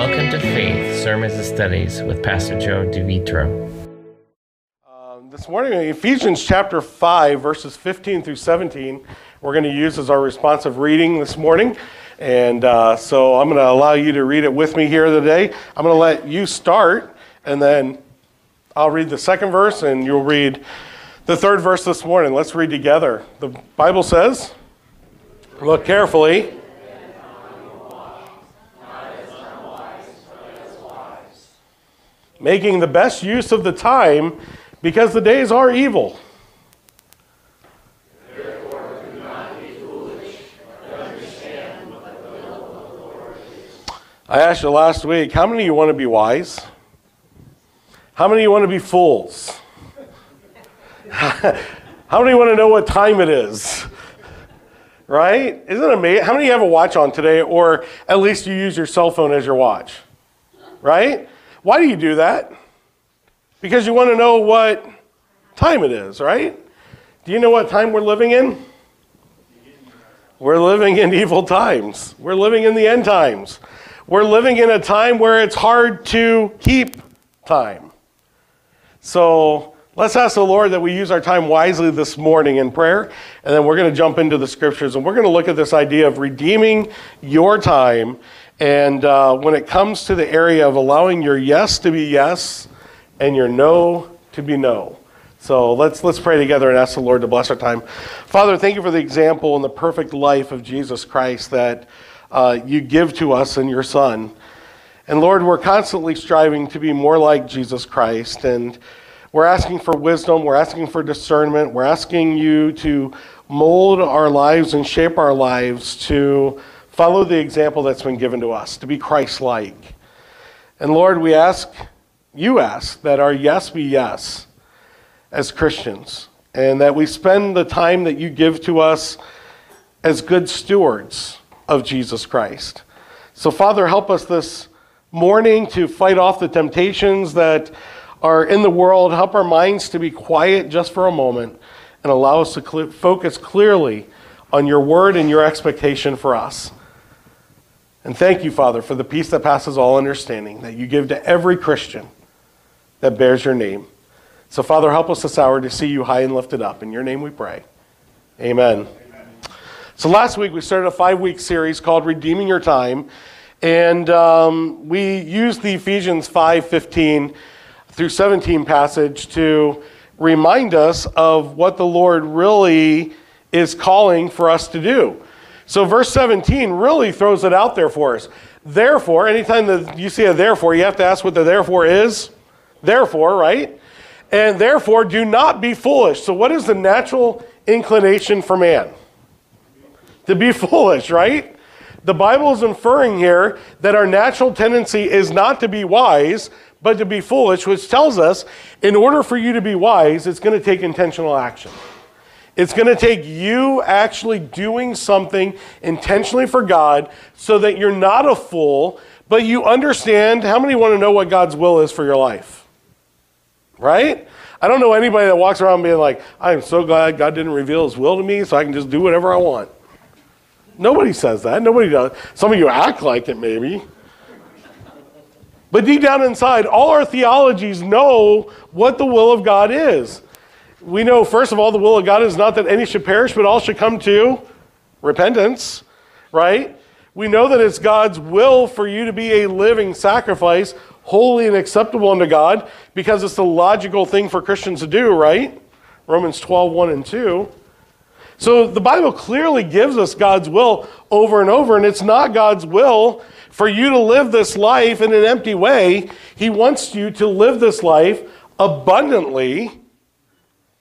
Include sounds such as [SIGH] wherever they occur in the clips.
Welcome to Faith Sermons and Studies with Pastor Joe DeVitro. Um, this morning, in Ephesians chapter 5, verses 15 through 17, we're going to use as our responsive reading this morning. And uh, so I'm going to allow you to read it with me here today. I'm going to let you start, and then I'll read the second verse, and you'll read the third verse this morning. Let's read together. The Bible says, Look carefully. Making the best use of the time because the days are evil. I asked you last week, how many of you want to be wise? How many of you want to be fools? [LAUGHS] how many want to know what time it is? Right? Isn't it amazing? How many of you have a watch on today, or at least you use your cell phone as your watch? Right? Why do you do that? Because you want to know what time it is, right? Do you know what time we're living in? We're living in evil times. We're living in the end times. We're living in a time where it's hard to keep time. So let's ask the Lord that we use our time wisely this morning in prayer, and then we're going to jump into the scriptures and we're going to look at this idea of redeeming your time. And uh, when it comes to the area of allowing your yes to be yes and your no to be no. So let's, let's pray together and ask the Lord to bless our time. Father, thank you for the example and the perfect life of Jesus Christ that uh, you give to us in your Son. And Lord, we're constantly striving to be more like Jesus Christ. And we're asking for wisdom, we're asking for discernment, we're asking you to mold our lives and shape our lives to follow the example that's been given to us, to be Christ like. And Lord, we ask, you ask, that our yes be yes as Christians, and that we spend the time that you give to us as good stewards of Jesus Christ. So, Father, help us this morning to fight off the temptations that are in the world. Help our minds to be quiet just for a moment and allow us to cl- focus clearly on your word and your expectation for us. And thank you, Father, for the peace that passes all understanding that you give to every Christian that bears your name. So, Father, help us this hour to see you high and lifted up. In your name we pray. Amen. So last week we started a five week series called Redeeming Your Time. And um, we used the Ephesians 5 15 through 17 passage to remind us of what the Lord really is calling for us to do. So verse 17 really throws it out there for us. Therefore, anytime that you see a therefore, you have to ask what the therefore is. Therefore, right? And therefore, do not be foolish. So, what is the natural inclination for man? to be [LAUGHS] foolish, right? The Bible is inferring here that our natural tendency is not to be wise, but to be foolish, which tells us in order for you to be wise, it's going to take intentional action. It's going to take you actually doing something intentionally for God so that you're not a fool, but you understand. How many want to know what God's will is for your life? Right? I don't know anybody that walks around being like, I am so glad God didn't reveal his will to me so I can just do whatever I want. Nobody says that. Nobody does. Some of you act like it, maybe. But deep down inside, all our theologies know what the will of God is. We know, first of all, the will of God is not that any should perish, but all should come to repentance, right? We know that it's God's will for you to be a living sacrifice, holy and acceptable unto God, because it's the logical thing for Christians to do, right? Romans 12, 1 and 2. So the Bible clearly gives us God's will over and over, and it's not God's will for you to live this life in an empty way. He wants you to live this life abundantly,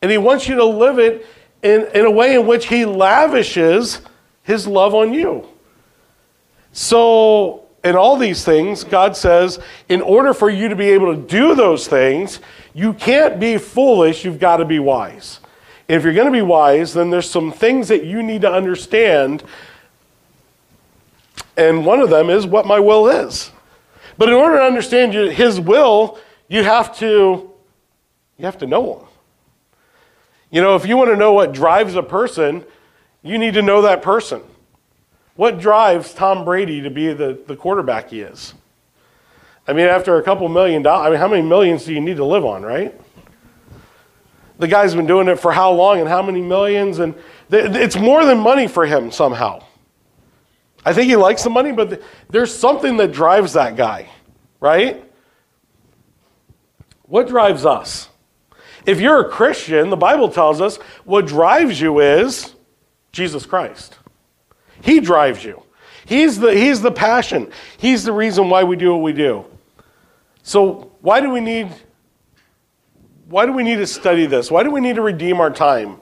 and He wants you to live it in, in a way in which He lavishes His love on you. So, in all these things, God says, in order for you to be able to do those things, you can't be foolish, you've got to be wise. If you're going to be wise, then there's some things that you need to understand. And one of them is what my will is. But in order to understand his will, you have to you have to know him. You know, if you want to know what drives a person, you need to know that person. What drives Tom Brady to be the, the quarterback he is? I mean, after a couple million dollars, I mean, how many millions do you need to live on, right? The guy's been doing it for how long and how many millions? And it's more than money for him somehow. I think he likes the money, but there's something that drives that guy, right? What drives us? If you're a Christian, the Bible tells us what drives you is Jesus Christ. He drives you. He's the, he's the passion. He's the reason why we do what we do. So why do we need why do we need to study this? Why do we need to redeem our time?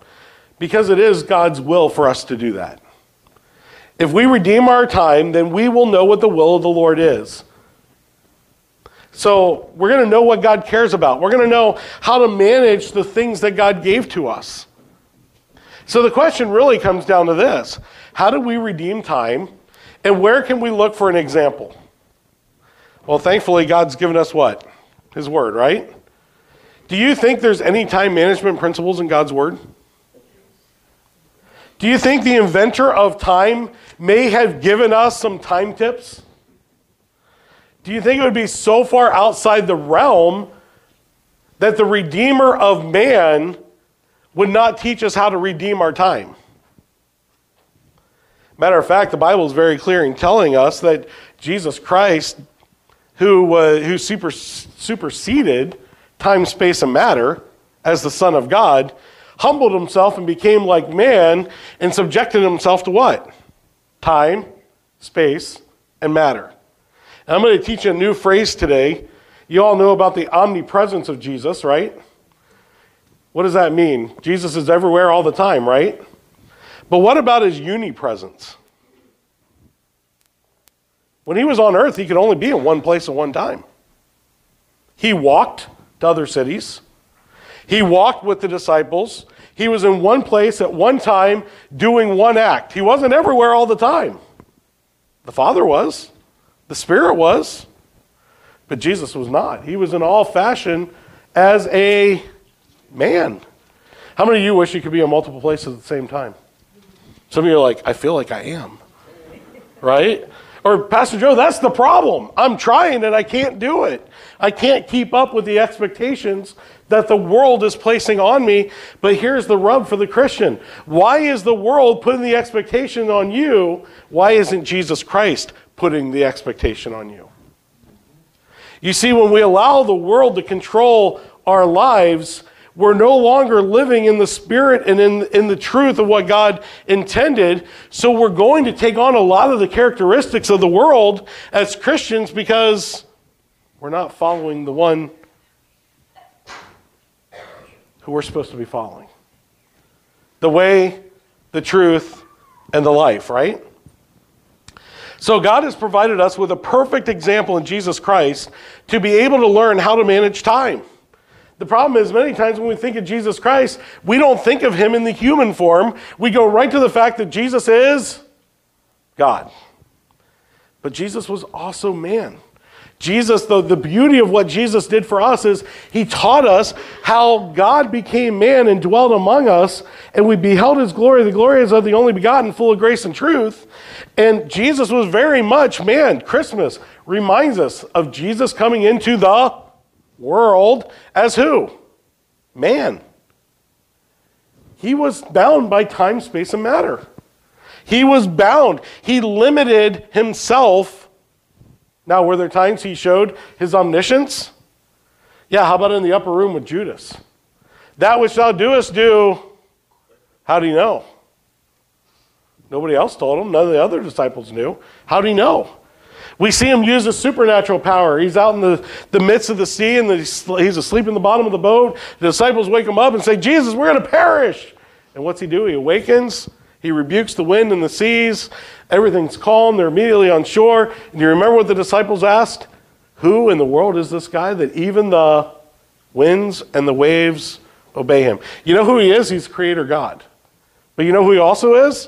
Because it is God's will for us to do that. If we redeem our time, then we will know what the will of the Lord is. So we're going to know what God cares about. We're going to know how to manage the things that God gave to us. So the question really comes down to this How do we redeem time? And where can we look for an example? Well, thankfully, God's given us what? His Word, right? Do you think there's any time management principles in God's Word? Do you think the inventor of time may have given us some time tips? Do you think it would be so far outside the realm that the Redeemer of man would not teach us how to redeem our time? Matter of fact, the Bible is very clear in telling us that Jesus Christ, who, uh, who super, superseded time, space, and matter as the Son of God, humbled himself and became like man and subjected himself to what? Time, space, and matter. I'm going to teach you a new phrase today. You all know about the omnipresence of Jesus, right? What does that mean? Jesus is everywhere all the time, right? But what about his unipresence? When he was on earth, he could only be in one place at one time. He walked to other cities. He walked with the disciples. He was in one place at one time doing one act. He wasn't everywhere all the time. The Father was, the Spirit was, but Jesus was not. He was in all fashion as a man. How many of you wish you could be in multiple places at the same time? Some of you are like, I feel like I am. Right? Or, Pastor Joe, that's the problem. I'm trying and I can't do it. I can't keep up with the expectations that the world is placing on me. But here's the rub for the Christian why is the world putting the expectation on you? Why isn't Jesus Christ putting the expectation on you? You see, when we allow the world to control our lives, we're no longer living in the spirit and in, in the truth of what God intended. So we're going to take on a lot of the characteristics of the world as Christians because we're not following the one who we're supposed to be following. The way, the truth, and the life, right? So God has provided us with a perfect example in Jesus Christ to be able to learn how to manage time. The problem is, many times when we think of Jesus Christ, we don't think of him in the human form. We go right to the fact that Jesus is God. But Jesus was also man. Jesus, the, the beauty of what Jesus did for us is he taught us how God became man and dwelt among us, and we beheld his glory. The glory is of the only begotten, full of grace and truth. And Jesus was very much man. Christmas reminds us of Jesus coming into the world as who? Man. He was bound by time, space, and matter. He was bound. He limited himself. Now, were there times he showed his omniscience? Yeah, how about in the upper room with Judas? That which thou doest do, how do you know? Nobody else told him. None of the other disciples knew. How do you know? We see him use a supernatural power. He's out in the, the midst of the sea and the, he's asleep in the bottom of the boat. The disciples wake him up and say, Jesus, we're going to perish. And what's he do? He awakens, he rebukes the wind and the seas. Everything's calm. They're immediately on shore. And you remember what the disciples asked? Who in the world is this guy that even the winds and the waves obey him? You know who he is? He's creator God. But you know who he also is?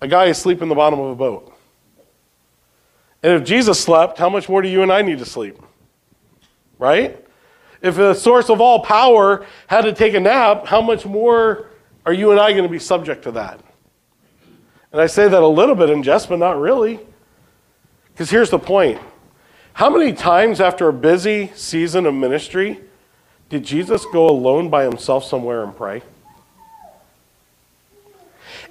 A guy asleep in the bottom of a boat. And if Jesus slept, how much more do you and I need to sleep? Right? If the source of all power had to take a nap, how much more are you and I going to be subject to that? And I say that a little bit in jest, but not really. Because here's the point How many times after a busy season of ministry did Jesus go alone by himself somewhere and pray?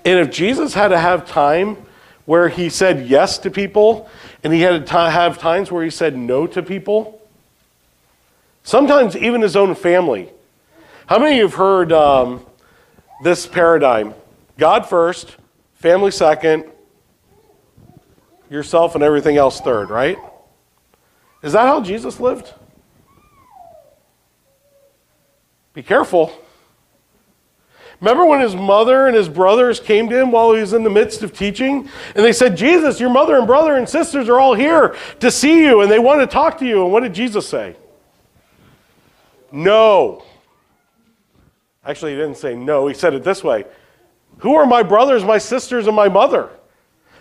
And if Jesus had to have time where he said yes to people and he had to have times where he said no to people, sometimes even his own family. How many of you have heard um, this paradigm? God first, family second, yourself and everything else third, right? Is that how Jesus lived? Be careful. Remember when his mother and his brothers came to him while he was in the midst of teaching? And they said, Jesus, your mother and brother and sisters are all here to see you and they want to talk to you. And what did Jesus say? No. Actually, he didn't say no. He said it this way Who are my brothers, my sisters, and my mother?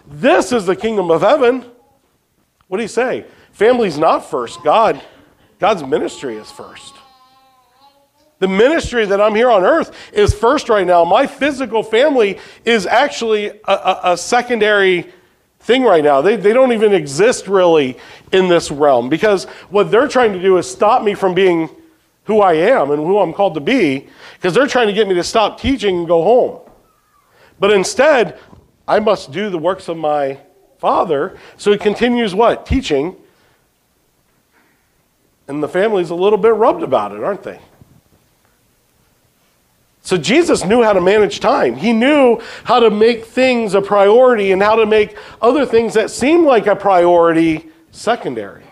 This is the kingdom of heaven. What do you say? Family's not first. God, God's ministry is first. The ministry that I'm here on earth is first right now. My physical family is actually a, a, a secondary thing right now. They, they don't even exist really in this realm because what they're trying to do is stop me from being who I am and who I'm called to be because they're trying to get me to stop teaching and go home. But instead, I must do the works of my Father. So he continues what? Teaching. And the family's a little bit rubbed about it, aren't they? So Jesus knew how to manage time. He knew how to make things a priority and how to make other things that seem like a priority secondary.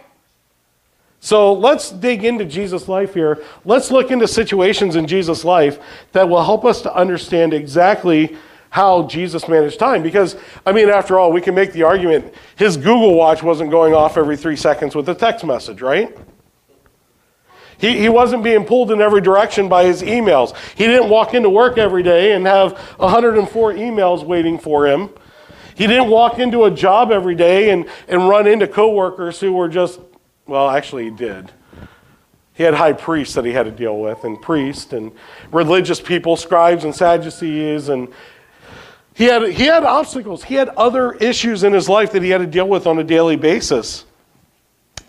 So let's dig into Jesus' life here. Let's look into situations in Jesus' life that will help us to understand exactly how Jesus managed time. Because, I mean, after all, we can make the argument his Google Watch wasn't going off every three seconds with a text message, right? He, he wasn't being pulled in every direction by his emails. He didn't walk into work every day and have 104 emails waiting for him. He didn't walk into a job every day and, and run into coworkers who were just, well, actually, he did. He had high priests that he had to deal with, and priests and religious people, scribes and Sadducees, and he had, he had obstacles. He had other issues in his life that he had to deal with on a daily basis.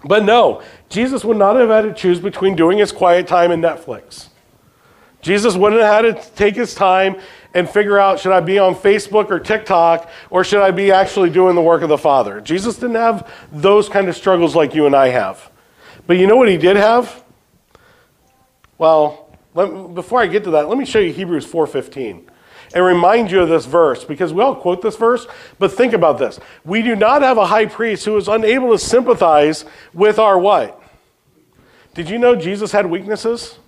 But no, Jesus would not have had to choose between doing his quiet time and Netflix. Jesus wouldn't have had to take his time and figure out should I be on Facebook or TikTok or should I be actually doing the work of the Father. Jesus didn't have those kind of struggles like you and I have. But you know what he did have? Well, let, before I get to that, let me show you Hebrews 4:15 and remind you of this verse because we all quote this verse, but think about this. We do not have a high priest who is unable to sympathize with our what? Did you know Jesus had weaknesses?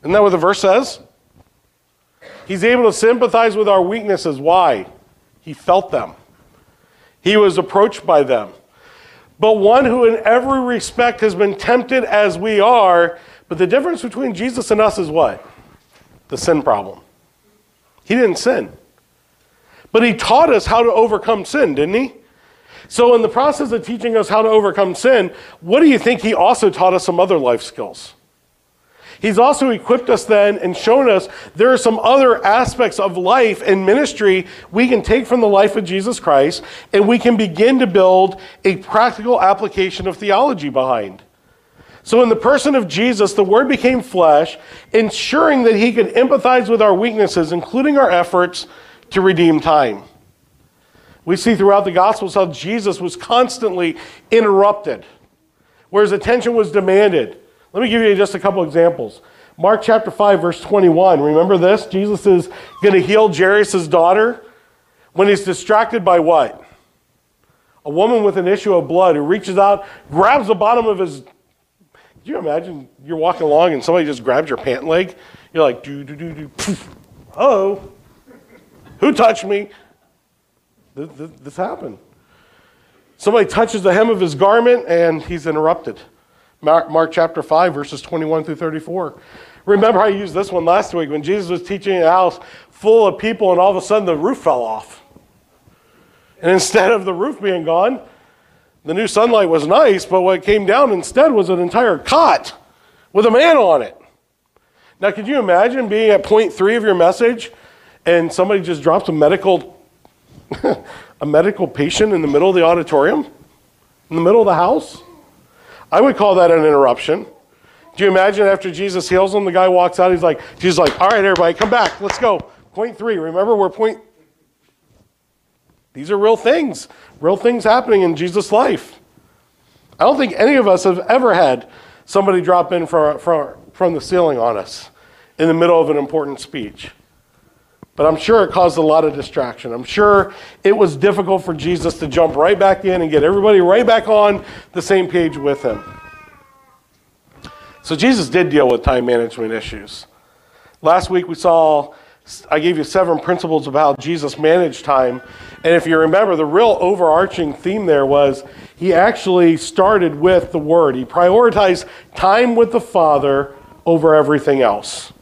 Isn't that what the verse says? He's able to sympathize with our weaknesses. Why? He felt them, he was approached by them. But one who, in every respect, has been tempted as we are. But the difference between Jesus and us is what? The sin problem. He didn't sin. But he taught us how to overcome sin, didn't he? So, in the process of teaching us how to overcome sin, what do you think he also taught us some other life skills? He's also equipped us then and shown us there are some other aspects of life and ministry we can take from the life of Jesus Christ and we can begin to build a practical application of theology behind. So, in the person of Jesus, the Word became flesh, ensuring that He could empathize with our weaknesses, including our efforts to redeem time. We see throughout the Gospels how Jesus was constantly interrupted, where his attention was demanded. Let me give you just a couple examples. Mark chapter 5, verse 21. Remember this? Jesus is going to heal Jairus' daughter when he's distracted by what? A woman with an issue of blood who reaches out, grabs the bottom of his do you imagine you're walking along and somebody just grabs your pant leg? You're like, do, do, do, do. Oh, who touched me? This, this, this happened. Somebody touches the hem of his garment and he's interrupted. Mark, Mark chapter 5, verses 21 through 34. Remember, I used this one last week when Jesus was teaching a house full of people and all of a sudden the roof fell off. And instead of the roof being gone, the new sunlight was nice, but what came down instead was an entire cot with a man on it. Now, could you imagine being at point three of your message and somebody just drops a medical, [LAUGHS] a medical patient in the middle of the auditorium? in the middle of the house? I would call that an interruption. Do you imagine after Jesus heals him, the guy walks out, he's like, Jesus like, all right, everybody, come back, let's go. Point three. Remember, we're point. These are real things, real things happening in Jesus' life. I don't think any of us have ever had somebody drop in from, from, from the ceiling on us in the middle of an important speech. But I'm sure it caused a lot of distraction. I'm sure it was difficult for Jesus to jump right back in and get everybody right back on the same page with him. So Jesus did deal with time management issues. Last week we saw, I gave you seven principles how Jesus managed time. And if you remember, the real overarching theme there was he actually started with the Word. He prioritized time with the Father over everything else.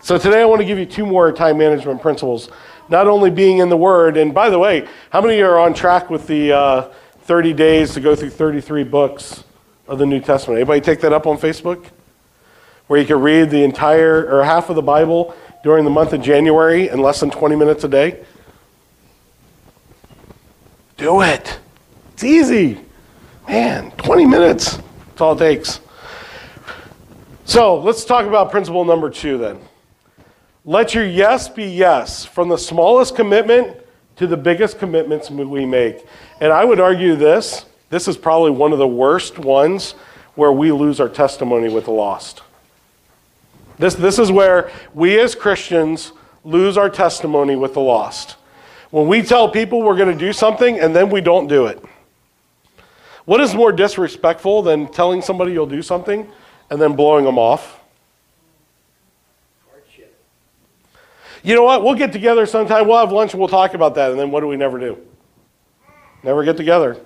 So today I want to give you two more time management principles. Not only being in the Word, and by the way, how many are on track with the uh, 30 days to go through 33 books of the New Testament? Anybody take that up on Facebook? Where you can read the entire or half of the Bible during the month of January in less than 20 minutes a day? Do it. It's easy. Man, 20 minutes. That's all it takes. So let's talk about principle number two then. Let your yes be yes, from the smallest commitment to the biggest commitments we make. And I would argue this this is probably one of the worst ones where we lose our testimony with the lost. This, this is where we as Christians lose our testimony with the lost. When we tell people we're going to do something and then we don't do it. What is more disrespectful than telling somebody you'll do something and then blowing them off? You know what? We'll get together sometime. We'll have lunch and we'll talk about that. And then what do we never do? Never get together.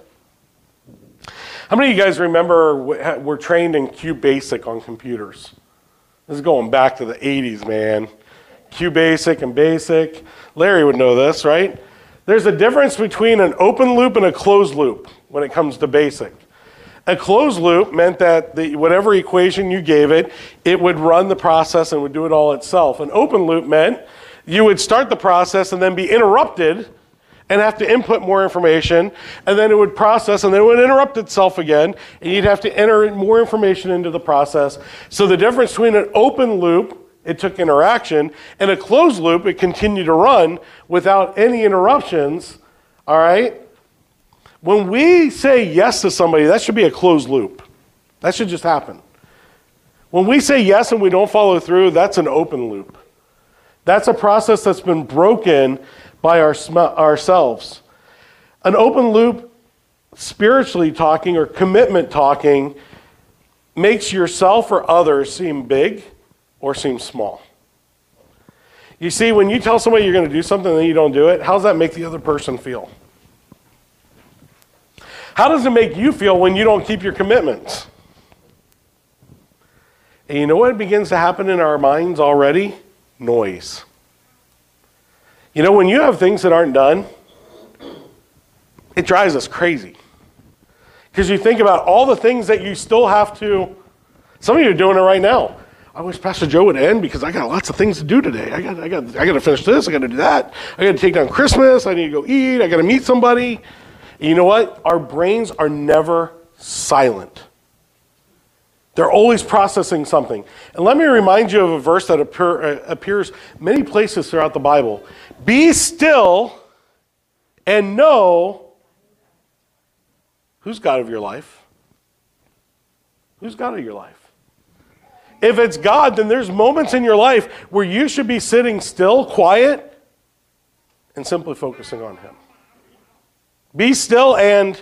How many of you guys remember we're trained in QBasic on computers? This is going back to the 80s, man. QBasic and basic. Larry would know this, right? There's a difference between an open loop and a closed loop when it comes to basic. A closed loop meant that the, whatever equation you gave it, it would run the process and would do it all itself. An open loop meant you would start the process and then be interrupted and have to input more information, and then it would process, and then it would interrupt itself again, and you'd have to enter more information into the process. So the difference between an open loop, it took interaction, and a closed loop, it continued to run without any interruptions. All right? When we say yes to somebody, that should be a closed loop. That should just happen. When we say yes and we don't follow through, that's an open loop. That's a process that's been broken by our, ourselves. An open loop, spiritually talking or commitment talking, makes yourself or others seem big or seem small. You see, when you tell somebody you're going to do something and you don't do it, how does that make the other person feel? How does it make you feel when you don't keep your commitments? And you know what begins to happen in our minds already? noise. You know, when you have things that aren't done, it drives us crazy. Because you think about all the things that you still have to, some of you are doing it right now. I wish Pastor Joe would end because I got lots of things to do today. I got, I got, I got to finish this. I got to do that. I got to take down Christmas. I need to go eat. I got to meet somebody. And you know what? Our brains are never silent. They're always processing something. And let me remind you of a verse that appear, uh, appears many places throughout the Bible Be still and know who's God of your life. Who's God of your life? If it's God, then there's moments in your life where you should be sitting still, quiet, and simply focusing on Him. Be still and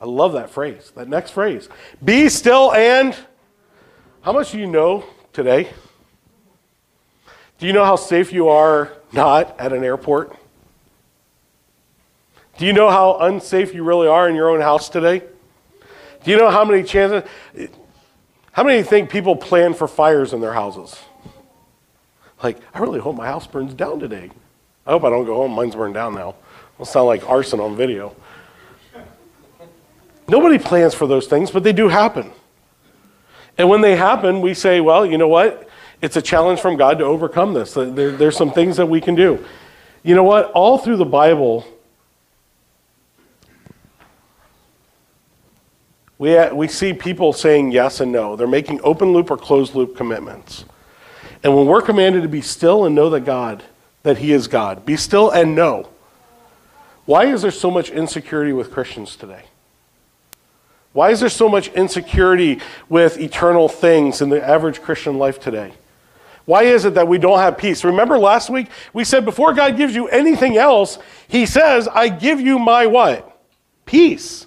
I love that phrase, that next phrase. Be still and how much do you know today? Do you know how safe you are not at an airport? Do you know how unsafe you really are in your own house today? Do you know how many chances? How many think people plan for fires in their houses? Like, I really hope my house burns down today. I hope I don't go home. Mine's burned down now. It'll sound like arson on video. Nobody plans for those things, but they do happen. And when they happen, we say, well, you know what? It's a challenge from God to overcome this. There, there's some things that we can do. You know what? All through the Bible, We, uh, we see people saying yes and no. They're making open loop or closed loop commitments. And when we're commanded to be still and know that God, that He is God, be still and know. Why is there so much insecurity with Christians today? Why is there so much insecurity with eternal things in the average Christian life today? Why is it that we don't have peace? Remember last week we said before God gives you anything else, he says, "I give you my what? Peace."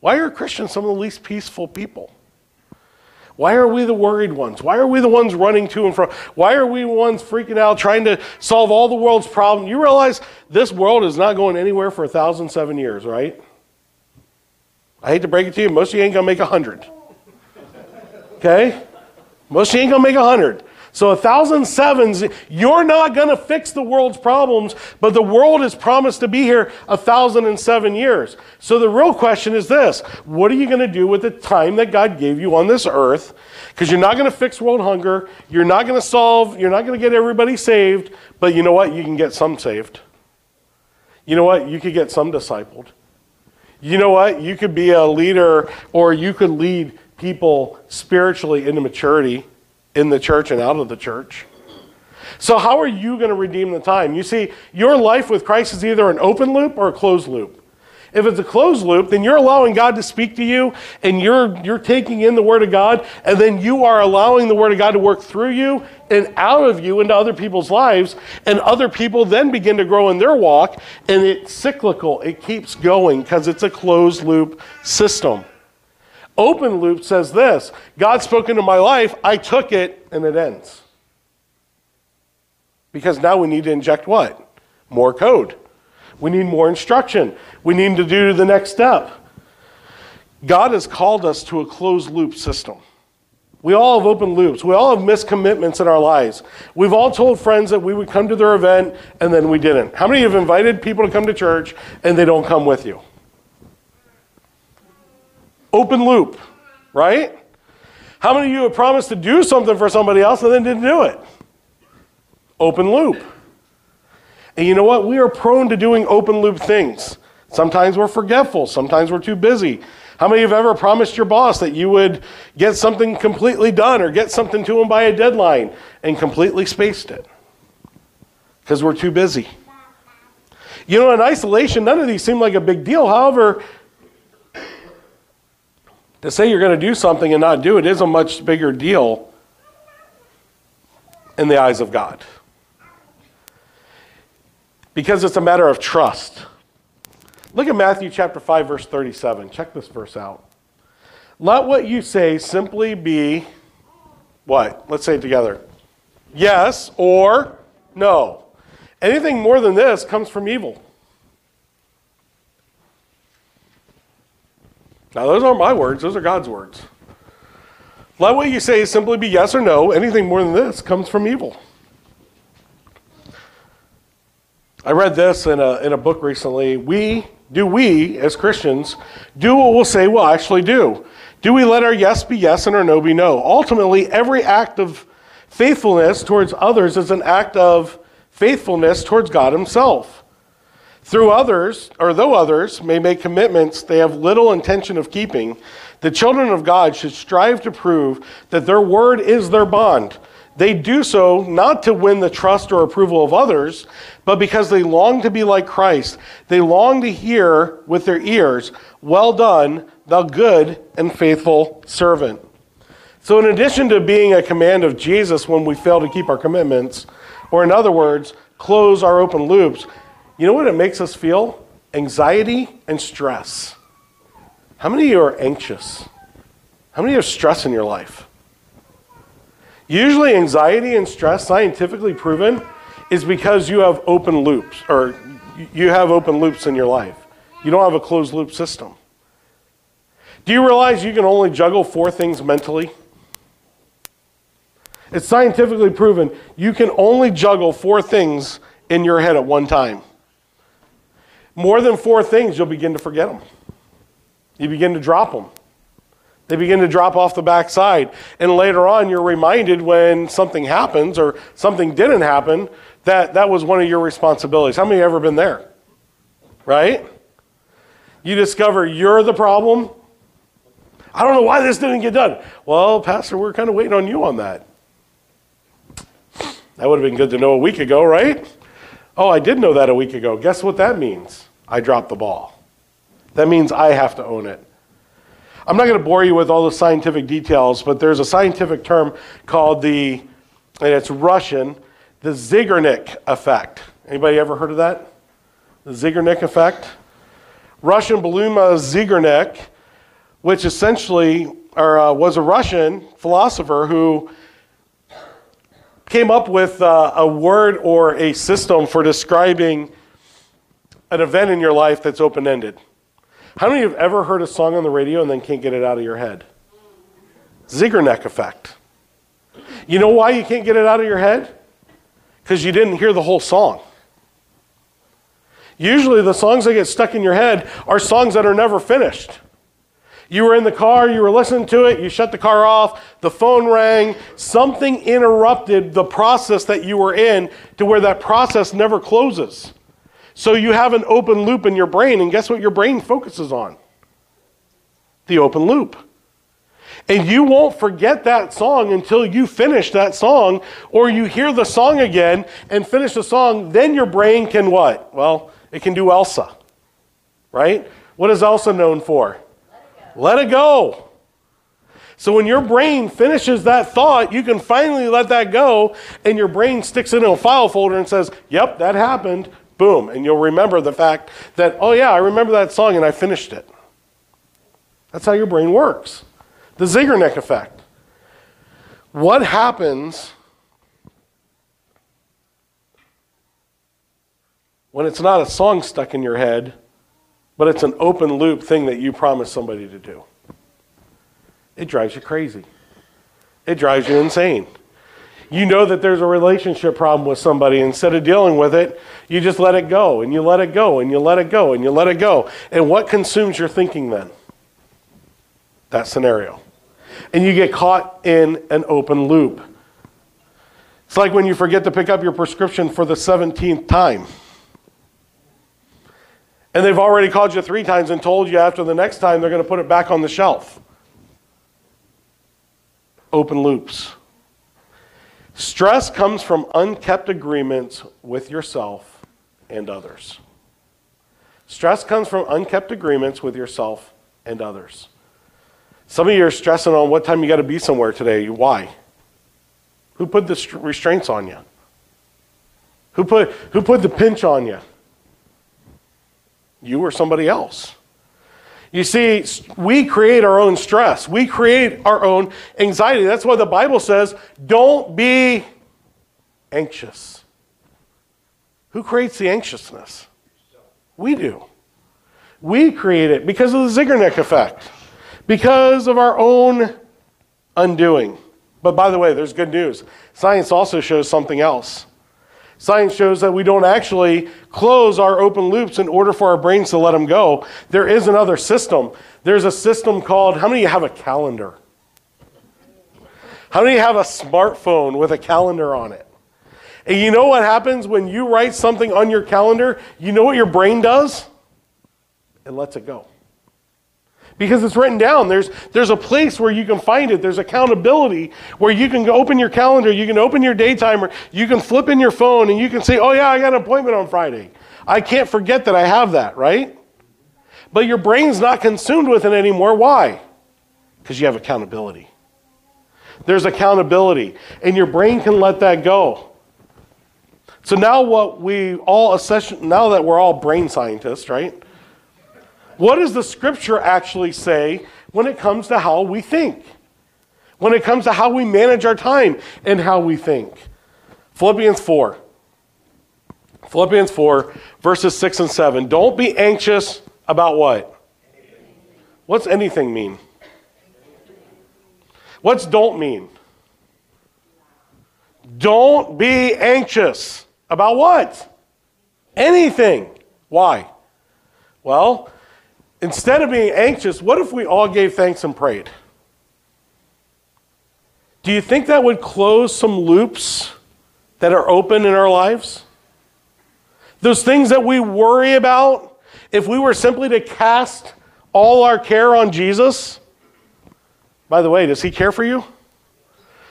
Why are Christians some of the least peaceful people? Why are we the worried ones? Why are we the ones running to and fro? Why are we the ones freaking out trying to solve all the world's problems? You realize this world is not going anywhere for a thousand seven years, right? I hate to break it to you, most of you ain't gonna make a hundred. Okay? Most of you ain't gonna make a hundred. So a thousand sevens, you're not going to fix the world's problems, but the world is promised to be here a thousand and seven years. So the real question is this what are you going to do with the time that God gave you on this earth? Because you're not going to fix world hunger, you're not going to solve, you're not going to get everybody saved, but you know what? You can get some saved. You know what? You could get some discipled. You know what? You could be a leader or you could lead people spiritually into maturity in the church and out of the church. So, how are you going to redeem the time? You see, your life with Christ is either an open loop or a closed loop. If it's a closed loop, then you're allowing God to speak to you and you're, you're taking in the Word of God, and then you are allowing the Word of God to work through you and out of you into other people's lives, and other people then begin to grow in their walk, and it's cyclical. It keeps going because it's a closed loop system. Open loop says this God spoke into my life, I took it, and it ends. Because now we need to inject what? More code. We need more instruction. We need to do the next step. God has called us to a closed loop system. We all have open loops. We all have missed commitments in our lives. We've all told friends that we would come to their event and then we didn't. How many have invited people to come to church and they don't come with you? Open loop, right? How many of you have promised to do something for somebody else and then didn't do it? Open loop. And you know what? We are prone to doing open loop things. Sometimes we're forgetful, sometimes we're too busy. How many of you have ever promised your boss that you would get something completely done or get something to him by a deadline and completely spaced it? Because we're too busy. You know, in isolation, none of these seem like a big deal. However, to say you're going to do something and not do it is a much bigger deal in the eyes of God. Because it's a matter of trust. Look at Matthew chapter 5 verse 37. Check this verse out. Let what you say simply be what? Let's say it together. Yes or no. Anything more than this comes from evil. Now, those aren't my words, those are God's words. Let what you say simply be yes or no. Anything more than this comes from evil. I read this in a, in a book recently. We, do we, as Christians, do what we'll say we'll actually do? Do we let our yes be yes and our no be no? Ultimately, every act of faithfulness towards others is an act of faithfulness towards God Himself. Through others, or though others may make commitments they have little intention of keeping, the children of God should strive to prove that their word is their bond. They do so not to win the trust or approval of others, but because they long to be like Christ. They long to hear with their ears, Well done, thou good and faithful servant. So, in addition to being a command of Jesus when we fail to keep our commitments, or in other words, close our open loops, you know what it makes us feel? Anxiety and stress. How many of you are anxious? How many of you have stress in your life? Usually, anxiety and stress, scientifically proven, is because you have open loops, or you have open loops in your life. You don't have a closed loop system. Do you realize you can only juggle four things mentally? It's scientifically proven you can only juggle four things in your head at one time more than four things, you'll begin to forget them. You begin to drop them. They begin to drop off the backside. And later on, you're reminded when something happens or something didn't happen that that was one of your responsibilities. How many have ever been there? Right? You discover you're the problem I don't know why this didn't get done. Well, Pastor, we're kind of waiting on you on that. That would have been good to know a week ago, right? Oh, I did know that a week ago. Guess what that means? I dropped the ball. That means I have to own it. I'm not going to bore you with all the scientific details, but there's a scientific term called the, and it's Russian, the Zeigarnik effect. Anybody ever heard of that? The Zeigarnik effect? Russian Beluma Zeigarnik, which essentially or, uh, was a Russian philosopher who came up with uh, a word or a system for describing an event in your life that's open ended. How many of you have ever heard a song on the radio and then can't get it out of your head? Zeigarnik effect. You know why you can't get it out of your head? Because you didn't hear the whole song. Usually, the songs that get stuck in your head are songs that are never finished. You were in the car, you were listening to it, you shut the car off, the phone rang, something interrupted the process that you were in to where that process never closes. So you have an open loop in your brain, and guess what your brain focuses on? The open loop. And you won't forget that song until you finish that song, or you hear the song again and finish the song. Then your brain can what? Well, it can do Elsa, right? What is Elsa known for? Let it go. So when your brain finishes that thought, you can finally let that go, and your brain sticks it in a file folder and says, Yep, that happened. Boom. And you'll remember the fact that, oh, yeah, I remember that song and I finished it. That's how your brain works. The Zeigarnik effect. What happens when it's not a song stuck in your head, but it's an open loop thing that you promised somebody to do? It drives you crazy. It drives you insane. You know that there's a relationship problem with somebody. Instead of dealing with it, you just let it go and you let it go and you let it go and you let it go. And what consumes your thinking then? That scenario. And you get caught in an open loop. It's like when you forget to pick up your prescription for the 17th time. And they've already called you three times and told you after the next time they're going to put it back on the shelf. Open loops. Stress comes from unkept agreements with yourself and others. Stress comes from unkept agreements with yourself and others. Some of you are stressing on what time you got to be somewhere today. Why? Who put the restraints on you? Who put, who put the pinch on you? You or somebody else? You see, we create our own stress. We create our own anxiety. That's why the Bible says, don't be anxious. Who creates the anxiousness? We do. We create it because of the Zeigarnik effect, because of our own undoing. But by the way, there's good news. Science also shows something else. Science shows that we don't actually close our open loops in order for our brains to let them go. There is another system. There's a system called, how many of you have a calendar? How many of you have a smartphone with a calendar on it? And you know what happens when you write something on your calendar? You know what your brain does? It lets it go because it's written down. There's, there's a place where you can find it. There's accountability where you can open your calendar, you can open your day timer, you can flip in your phone, and you can say, oh, yeah, I got an appointment on Friday. I can't forget that I have that, right? But your brain's not consumed with it anymore. Why? Because you have accountability. There's accountability, and your brain can let that go. So now, what we all now that we're all brain scientists, right? What does the scripture actually say when it comes to how we think? When it comes to how we manage our time and how we think? Philippians 4. Philippians 4, verses 6 and 7. Don't be anxious about what? What's anything mean? What's don't mean? Don't be anxious about what? Anything. Why? Well, instead of being anxious, what if we all gave thanks and prayed? Do you think that would close some loops that are open in our lives? Those things that we worry about, if we were simply to cast all our care on Jesus, By the way, does he care for you?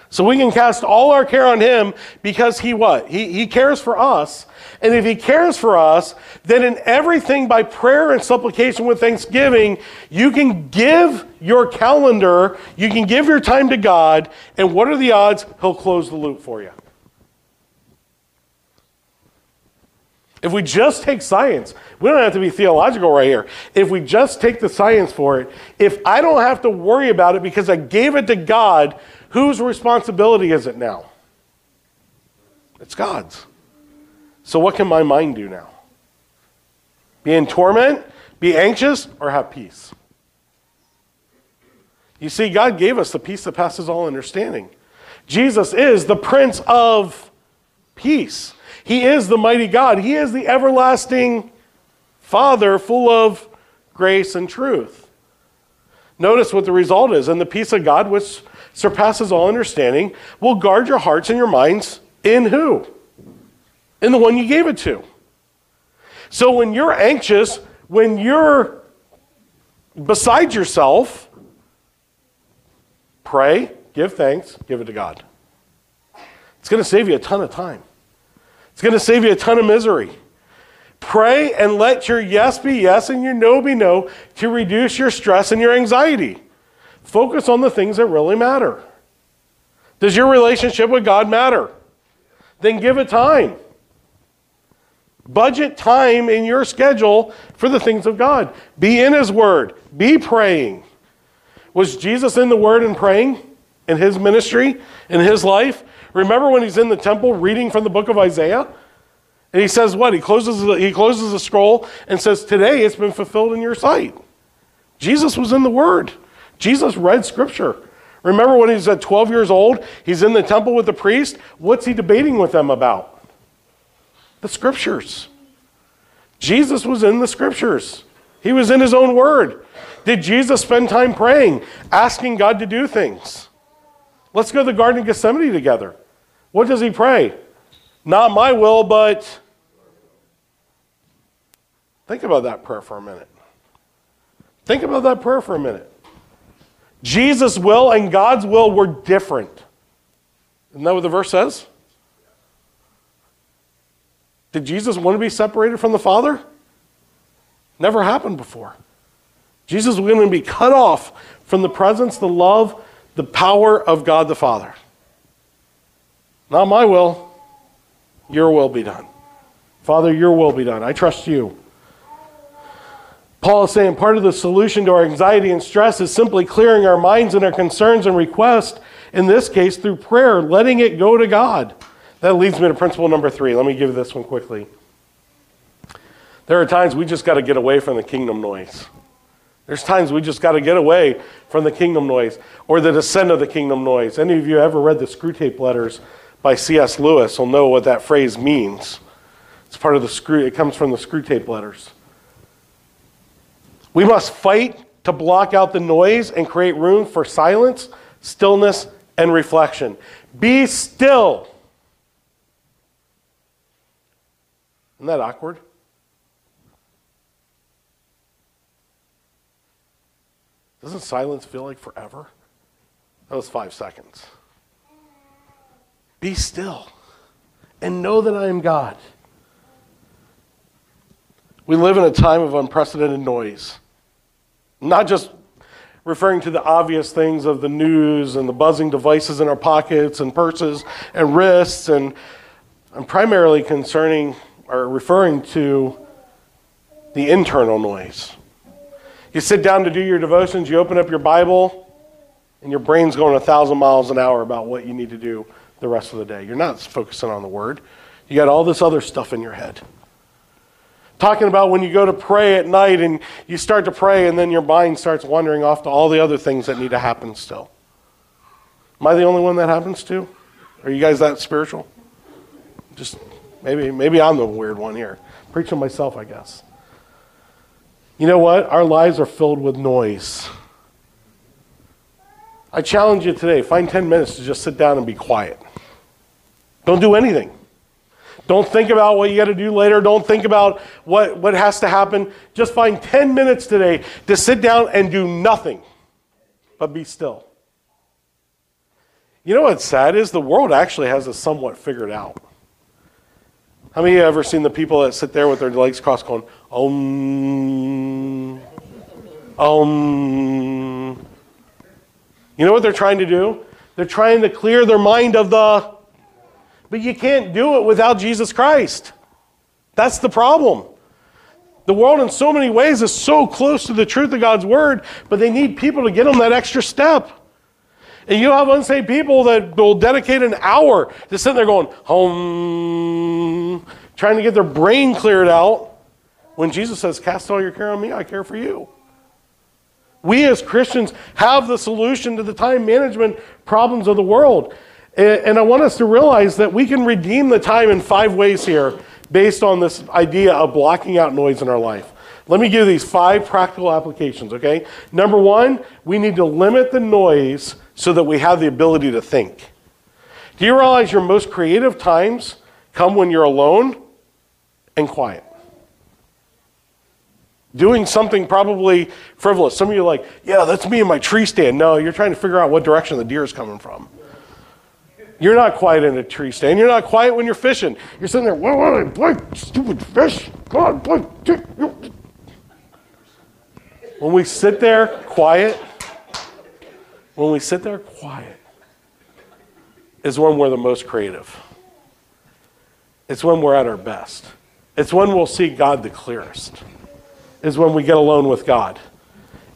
So we can cast all our care on him because he what? He, he cares for us. And if he cares for us, then in everything by prayer and supplication with thanksgiving, you can give your calendar, you can give your time to God, and what are the odds he'll close the loop for you? If we just take science, we don't have to be theological right here. If we just take the science for it, if I don't have to worry about it because I gave it to God, whose responsibility is it now? It's God's. So, what can my mind do now? Be in torment, be anxious, or have peace? You see, God gave us the peace that passes all understanding. Jesus is the Prince of Peace. He is the mighty God. He is the everlasting Father, full of grace and truth. Notice what the result is. And the peace of God, which surpasses all understanding, will guard your hearts and your minds in who? In the one you gave it to. So when you're anxious, when you're beside yourself, pray, give thanks, give it to God. It's going to save you a ton of time. It's going to save you a ton of misery. Pray and let your yes be yes and your no be no to reduce your stress and your anxiety. Focus on the things that really matter. Does your relationship with God matter? Then give it time. Budget time in your schedule for the things of God. Be in His Word. Be praying. Was Jesus in the Word and praying in His ministry, in His life? Remember when he's in the temple reading from the book of Isaiah? And he says what? He closes, the, he closes the scroll and says, Today it's been fulfilled in your sight. Jesus was in the Word. Jesus read Scripture. Remember when he's at 12 years old? He's in the temple with the priest. What's he debating with them about? The Scriptures. Jesus was in the Scriptures, he was in his own Word. Did Jesus spend time praying, asking God to do things? Let's go to the Garden of Gethsemane together. What does he pray? Not my will, but. Think about that prayer for a minute. Think about that prayer for a minute. Jesus' will and God's will were different. Isn't that what the verse says? Did Jesus want to be separated from the Father? Never happened before. Jesus was going to be cut off from the presence, the love, the power of God the Father. Not my will, your will be done. Father, your will be done. I trust you. Paul is saying part of the solution to our anxiety and stress is simply clearing our minds and our concerns and requests, in this case through prayer, letting it go to God. That leads me to principle number three. Let me give this one quickly. There are times we just got to get away from the kingdom noise. There's times we just got to get away from the kingdom noise or the descent of the kingdom noise. Any of you ever read the Screwtape Letters by C.S. Lewis will know what that phrase means. It's part of the screw, it comes from the Screwtape Letters. We must fight to block out the noise and create room for silence, stillness, and reflection. Be still. Isn't that awkward? Doesn't silence feel like forever? That was five seconds. Be still and know that I am God. We live in a time of unprecedented noise. Not just referring to the obvious things of the news and the buzzing devices in our pockets and purses and wrists, and I'm primarily concerning or referring to the internal noise. You sit down to do your devotions, you open up your Bible, and your brain's going a thousand miles an hour about what you need to do the rest of the day. You're not focusing on the Word. You got all this other stuff in your head. Talking about when you go to pray at night and you start to pray, and then your mind starts wandering off to all the other things that need to happen still. Am I the only one that happens to? Are you guys that spiritual? Just maybe, maybe I'm the weird one here. Preaching myself, I guess. You know what? Our lives are filled with noise. I challenge you today find 10 minutes to just sit down and be quiet. Don't do anything. Don't think about what you got to do later. Don't think about what, what has to happen. Just find 10 minutes today to sit down and do nothing but be still. You know what's sad is the world actually has this somewhat figured out. How many of you ever seen the people that sit there with their legs crossed going, um, um. You know what they're trying to do? They're trying to clear their mind of the, but you can't do it without Jesus Christ. That's the problem. The world, in so many ways, is so close to the truth of God's word, but they need people to get them that extra step. And you have unsaved people that will dedicate an hour to sitting there going, home, trying to get their brain cleared out when Jesus says, Cast all your care on me, I care for you. We as Christians have the solution to the time management problems of the world. And I want us to realize that we can redeem the time in five ways here based on this idea of blocking out noise in our life. Let me give these five practical applications, okay? Number one, we need to limit the noise so that we have the ability to think. Do you realize your most creative times come when you're alone and quiet? Doing something probably frivolous. Some of you are like, yeah, that's me in my tree stand. No, you're trying to figure out what direction the deer is coming from. You're not quiet in a tree stand. You're not quiet when you're fishing. You're sitting there, what, what, what, stupid fish. God, what, when we sit there quiet, when we sit there quiet, is when we're the most creative. It's when we're at our best. It's when we'll see God the clearest. Is when we get alone with God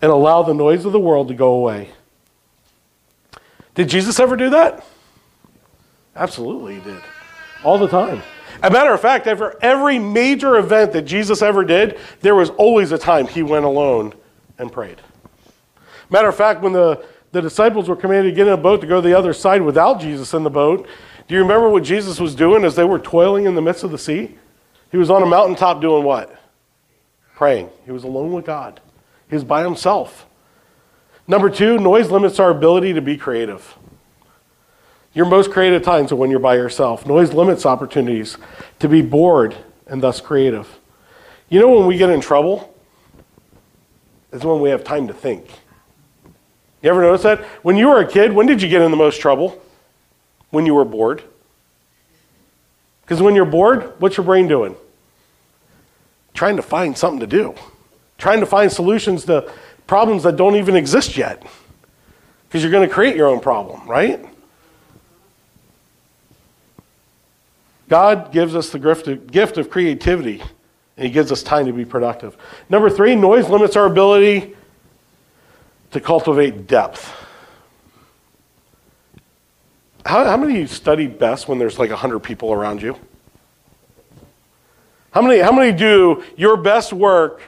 and allow the noise of the world to go away. Did Jesus ever do that? Absolutely, he did. All the time. As a matter of fact, after every major event that Jesus ever did, there was always a time he went alone and prayed. Matter of fact, when the, the disciples were commanded to get in a boat to go to the other side without Jesus in the boat, do you remember what Jesus was doing as they were toiling in the midst of the sea? He was on a mountaintop doing what? Praying. He was alone with God, he was by himself. Number two, noise limits our ability to be creative. Your most creative times are when you're by yourself. Noise limits opportunities to be bored and thus creative. You know when we get in trouble? Is when we have time to think. You ever notice that? When you were a kid, when did you get in the most trouble? When you were bored. Because when you're bored, what's your brain doing? Trying to find something to do, trying to find solutions to problems that don't even exist yet. Because you're going to create your own problem, right? God gives us the gift of creativity, and He gives us time to be productive. Number three, noise limits our ability to cultivate depth. How, how many of you study best when there's like 100 people around you? How many, how many do your best work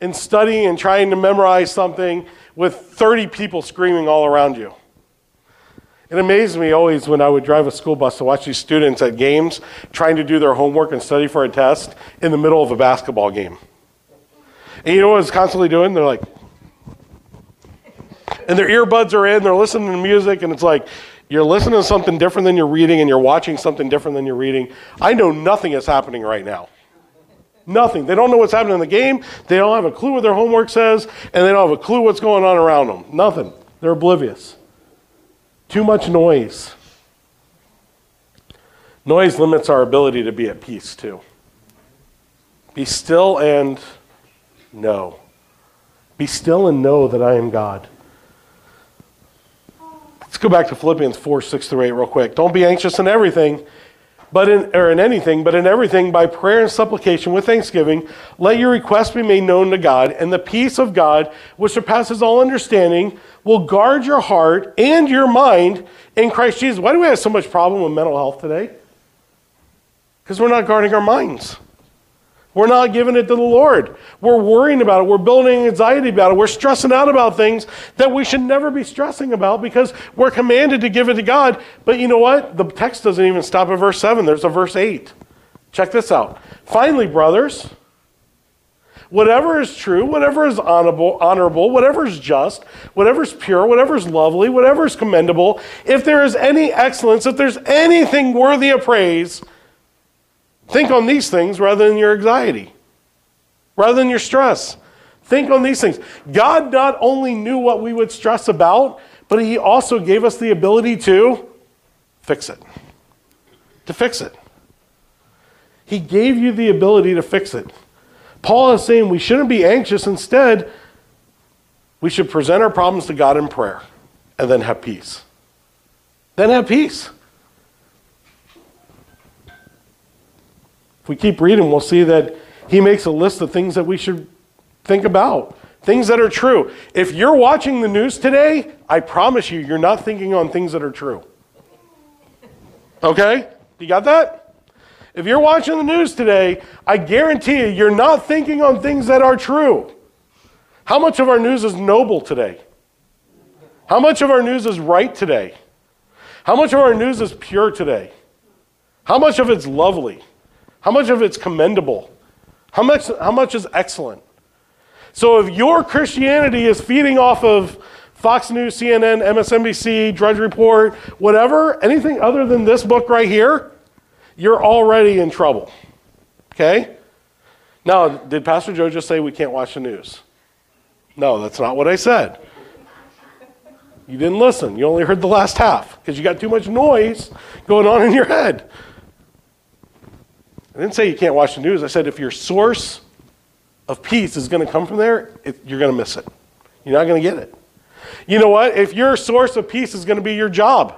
in studying and trying to memorize something with 30 people screaming all around you? It amazed me always when I would drive a school bus to watch these students at games trying to do their homework and study for a test in the middle of a basketball game. And you know what it's constantly doing? They're like, and their earbuds are in, they're listening to music, and it's like, you're listening to something different than you're reading, and you're watching something different than you're reading. I know nothing is happening right now. Nothing. They don't know what's happening in the game. They don't have a clue what their homework says, and they don't have a clue what's going on around them. Nothing. They're oblivious. Too much noise. Noise limits our ability to be at peace, too. Be still and know. Be still and know that I am God. Let's go back to Philippians 4 6 through 8 real quick. Don't be anxious in everything, but in, or in anything, but in everything, by prayer and supplication with thanksgiving, let your requests be made known to God, and the peace of God, which surpasses all understanding, will guard your heart and your mind in Christ Jesus. Why do we have so much problem with mental health today? Because we're not guarding our minds. We're not giving it to the Lord. We're worrying about it. We're building anxiety about it. We're stressing out about things that we should never be stressing about because we're commanded to give it to God. But you know what? The text doesn't even stop at verse 7. There's a verse 8. Check this out. Finally, brothers, whatever is true, whatever is honorable, honorable, whatever is just, whatever is pure, whatever is lovely, whatever is commendable, if there is any excellence, if there's anything worthy of praise, think on these things rather than your anxiety, rather than your stress. Think on these things. God not only knew what we would stress about, but He also gave us the ability to fix it. To fix it. He gave you the ability to fix it. Paul is saying we shouldn't be anxious. Instead, we should present our problems to God in prayer and then have peace. Then have peace. We keep reading, we'll see that he makes a list of things that we should think about, things that are true. If you're watching the news today, I promise you, you're not thinking on things that are true. Okay? You got that? If you're watching the news today, I guarantee you, you're not thinking on things that are true. How much of our news is noble today? How much of our news is right today? How much of our news is pure today? How much of it's lovely? How much of it's commendable? How much, how much is excellent? So if your Christianity is feeding off of Fox News, CNN, MSNBC, Drudge Report, whatever, anything other than this book right here, you're already in trouble. Okay? Now, did Pastor Joe just say we can't watch the news? No, that's not what I said. You didn't listen. You only heard the last half because you got too much noise going on in your head. I didn't say you can't watch the news. I said if your source of peace is going to come from there, it, you're going to miss it. You're not going to get it. You know what? If your source of peace is going to be your job,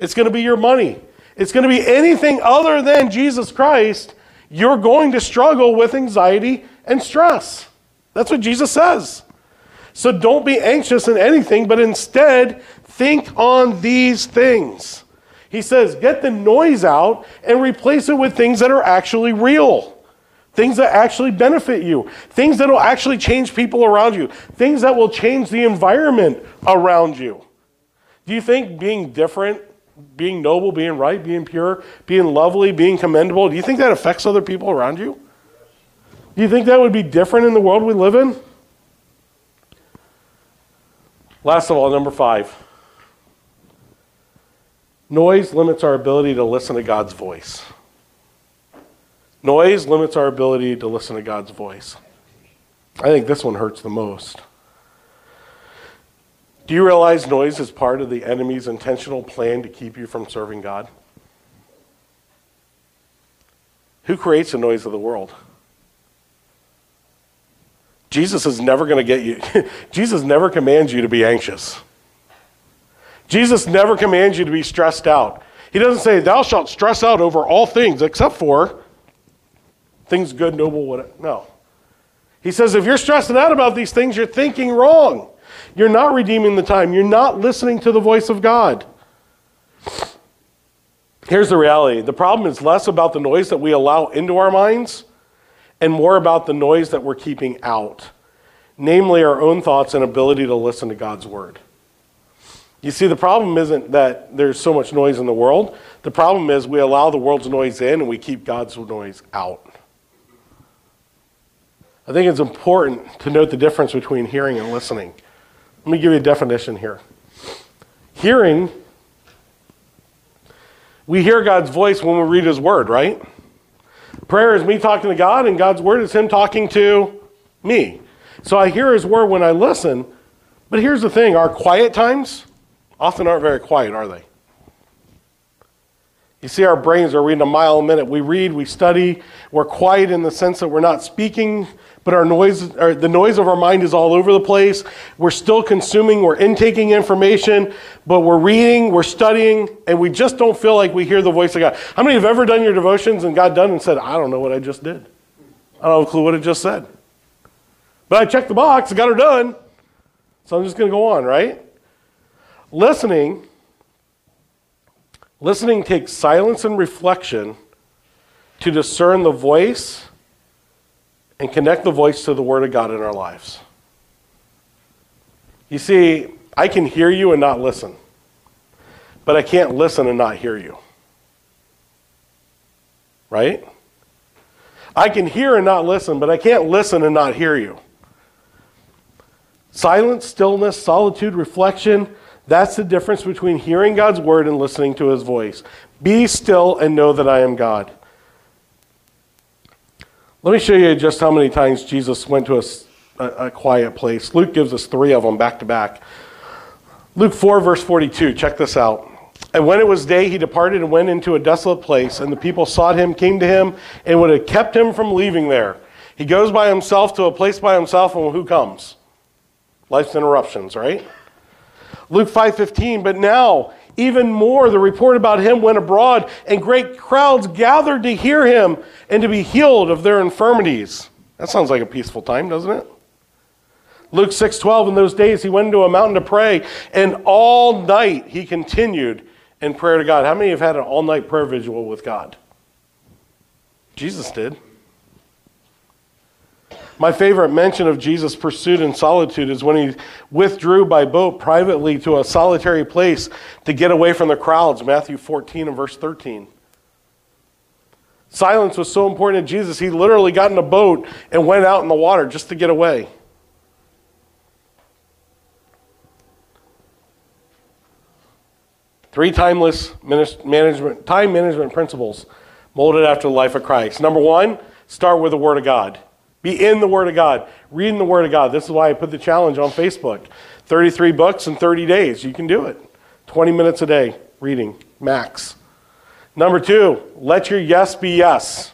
it's going to be your money, it's going to be anything other than Jesus Christ, you're going to struggle with anxiety and stress. That's what Jesus says. So don't be anxious in anything, but instead think on these things. He says, get the noise out and replace it with things that are actually real. Things that actually benefit you. Things that will actually change people around you. Things that will change the environment around you. Do you think being different, being noble, being right, being pure, being lovely, being commendable, do you think that affects other people around you? Do you think that would be different in the world we live in? Last of all, number five. Noise limits our ability to listen to God's voice. Noise limits our ability to listen to God's voice. I think this one hurts the most. Do you realize noise is part of the enemy's intentional plan to keep you from serving God? Who creates the noise of the world? Jesus is never going to get you. [LAUGHS] Jesus never commands you to be anxious. Jesus never commands you to be stressed out. He doesn't say, Thou shalt stress out over all things except for things good, noble, whatever. No. He says, If you're stressing out about these things, you're thinking wrong. You're not redeeming the time. You're not listening to the voice of God. Here's the reality the problem is less about the noise that we allow into our minds and more about the noise that we're keeping out, namely our own thoughts and ability to listen to God's word. You see, the problem isn't that there's so much noise in the world. The problem is we allow the world's noise in and we keep God's noise out. I think it's important to note the difference between hearing and listening. Let me give you a definition here. Hearing, we hear God's voice when we read His Word, right? Prayer is me talking to God, and God's Word is Him talking to me. So I hear His Word when I listen. But here's the thing our quiet times often aren't very quiet, are they? You see, our brains are reading a mile a minute. We read, we study, we're quiet in the sense that we're not speaking, but our noise, the noise of our mind is all over the place. We're still consuming, we're intaking information, but we're reading, we're studying, and we just don't feel like we hear the voice of God. How many have ever done your devotions and got done and said, I don't know what I just did? I don't have a clue what it just said. But I checked the box, I got her done, so I'm just going to go on, right? Listening, listening takes silence and reflection to discern the voice and connect the voice to the Word of God in our lives. You see, I can hear you and not listen, but I can't listen and not hear you. Right? I can hear and not listen, but I can't listen and not hear you. Silence, stillness, solitude, reflection that's the difference between hearing God's word and listening to his voice. Be still and know that I am God. Let me show you just how many times Jesus went to a, a, a quiet place. Luke gives us three of them back to back. Luke 4, verse 42. Check this out. And when it was day, he departed and went into a desolate place, and the people sought him, came to him, and would have kept him from leaving there. He goes by himself to a place by himself, and who comes? Life's interruptions, right? Luke 5:15, but now even more the report about him went abroad, and great crowds gathered to hear him and to be healed of their infirmities. That sounds like a peaceful time, doesn't it? Luke 6:12 in those days he went into a mountain to pray and all night he continued in prayer to God. How many have had an all-night prayer vigil with God? Jesus did. My favorite mention of Jesus' pursuit in solitude is when he withdrew by boat privately to a solitary place to get away from the crowds, Matthew 14 and verse 13. Silence was so important to Jesus, he literally got in a boat and went out in the water just to get away. Three timeless management, time management principles molded after the life of Christ. Number one, start with the Word of God. Be in the Word of God, reading the Word of God. This is why I put the challenge on Facebook 33 books in 30 days. You can do it. 20 minutes a day reading, max. Number two, let your yes be yes.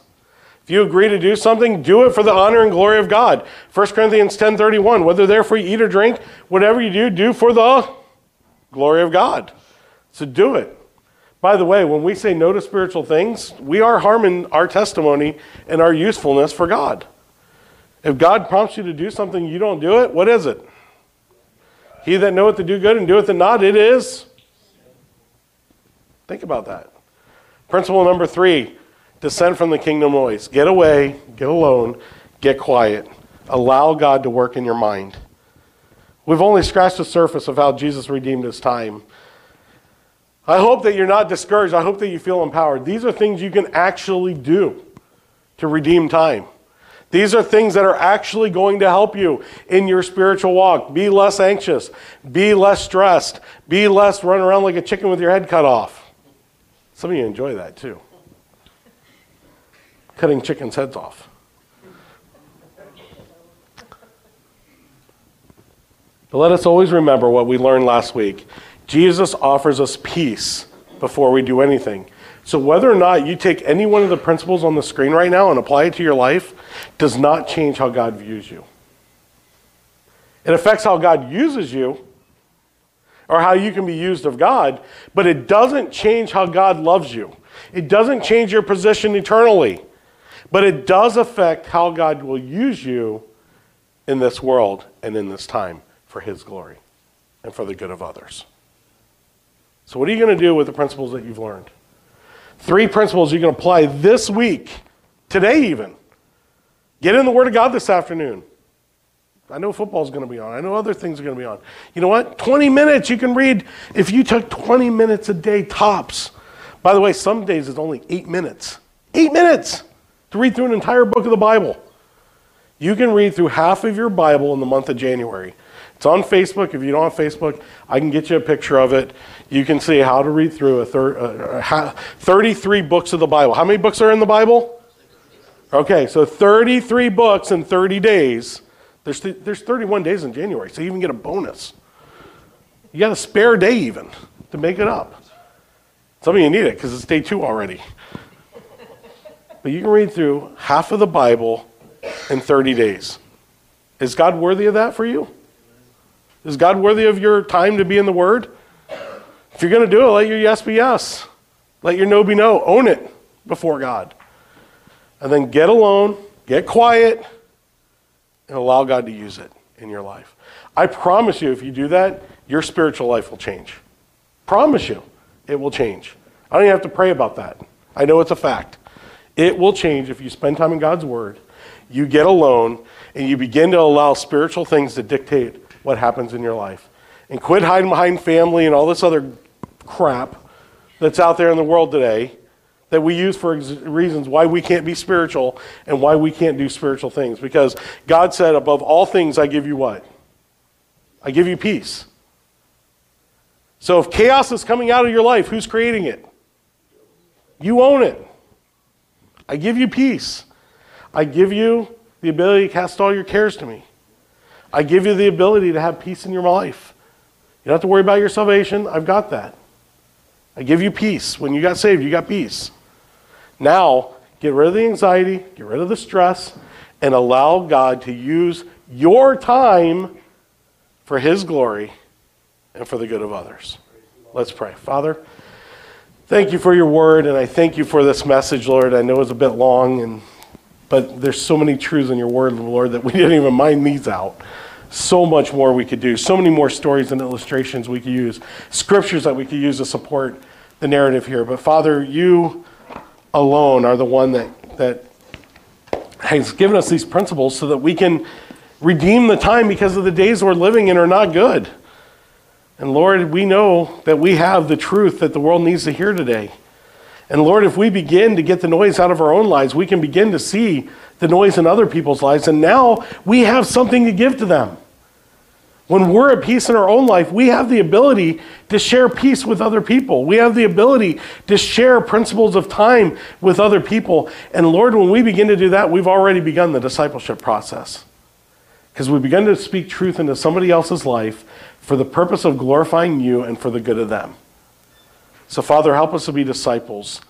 If you agree to do something, do it for the honor and glory of God. 1 Corinthians 10:31, whether therefore you eat or drink, whatever you do, do for the glory of God. So do it. By the way, when we say no to spiritual things, we are harming our testimony and our usefulness for God. If God prompts you to do something, you don't do it, what is it? He that knoweth to do good and doeth it not, it is. Think about that. Principle number three descend from the kingdom noise. Get away, get alone, get quiet. Allow God to work in your mind. We've only scratched the surface of how Jesus redeemed his time. I hope that you're not discouraged. I hope that you feel empowered. These are things you can actually do to redeem time. These are things that are actually going to help you in your spiritual walk. Be less anxious, be less stressed, be less run around like a chicken with your head cut off. Some of you enjoy that too. Cutting chickens' heads off. But let us always remember what we learned last week Jesus offers us peace before we do anything. So, whether or not you take any one of the principles on the screen right now and apply it to your life does not change how God views you. It affects how God uses you or how you can be used of God, but it doesn't change how God loves you. It doesn't change your position eternally, but it does affect how God will use you in this world and in this time for His glory and for the good of others. So, what are you going to do with the principles that you've learned? Three principles you can apply this week, today even. Get in the Word of God this afternoon. I know football's going to be on. I know other things are going to be on. You know what? 20 minutes you can read if you took 20 minutes a day tops. By the way, some days it's only eight minutes. Eight minutes to read through an entire book of the Bible. You can read through half of your Bible in the month of January. It's on Facebook. If you don't have Facebook, I can get you a picture of it. You can see how to read through a thir- uh, 33 books of the Bible. How many books are in the Bible? Okay, so 33 books in 30 days. There's, th- there's 31 days in January, so you even get a bonus. You got a spare day even to make it up. Some of you need it because it's day two already. But you can read through half of the Bible in 30 days. Is God worthy of that for you? Is God worthy of your time to be in the Word? If you're going to do it, let your yes be yes. Let your no be no. Own it before God. And then get alone, get quiet, and allow God to use it in your life. I promise you, if you do that, your spiritual life will change. Promise you, it will change. I don't even have to pray about that. I know it's a fact. It will change if you spend time in God's Word, you get alone, and you begin to allow spiritual things to dictate what happens in your life. And quit hiding behind family and all this other crap that's out there in the world today that we use for ex- reasons why we can't be spiritual and why we can't do spiritual things. Because God said, above all things, I give you what? I give you peace. So if chaos is coming out of your life, who's creating it? You own it. I give you peace. I give you the ability to cast all your cares to me. I give you the ability to have peace in your life. You don't have to worry about your salvation. I've got that. I give you peace. When you got saved, you got peace. Now, get rid of the anxiety, get rid of the stress, and allow God to use your time for His glory and for the good of others. Let's pray. Father, thank you for your word, and I thank you for this message, Lord. I know it's a bit long, and but there's so many truths in your word, Lord, that we [LAUGHS] didn't even mind these out. So much more we could do, so many more stories and illustrations we could use, scriptures that we could use to support the narrative here. But Father, you alone are the one that, that has given us these principles so that we can redeem the time because of the days we're living in are not good. And Lord, we know that we have the truth that the world needs to hear today. And Lord, if we begin to get the noise out of our own lives, we can begin to see the noise in other people's lives. And now we have something to give to them. When we're at peace in our own life, we have the ability to share peace with other people. We have the ability to share principles of time with other people. And Lord, when we begin to do that, we've already begun the discipleship process. Because we begin to speak truth into somebody else's life for the purpose of glorifying you and for the good of them. So, Father, help us to be disciples,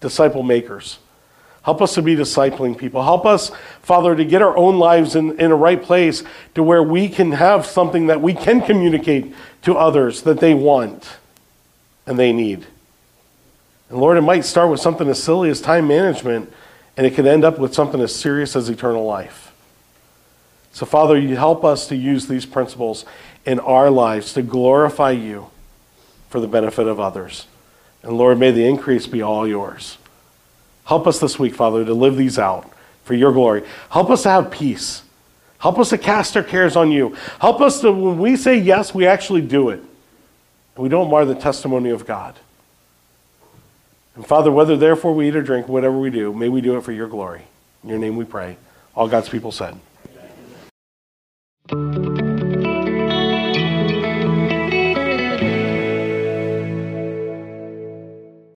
disciple makers. Help us to be discipling people. Help us, Father, to get our own lives in, in a right place to where we can have something that we can communicate to others that they want and they need. And Lord, it might start with something as silly as time management, and it could end up with something as serious as eternal life. So, Father, you help us to use these principles in our lives to glorify you for the benefit of others. And Lord, may the increase be all yours. Help us this week, Father, to live these out for your glory. Help us to have peace. Help us to cast our cares on you. Help us to, when we say yes, we actually do it. We don't mar the testimony of God. And Father, whether therefore we eat or drink, whatever we do, may we do it for your glory. In your name we pray. All God's people said.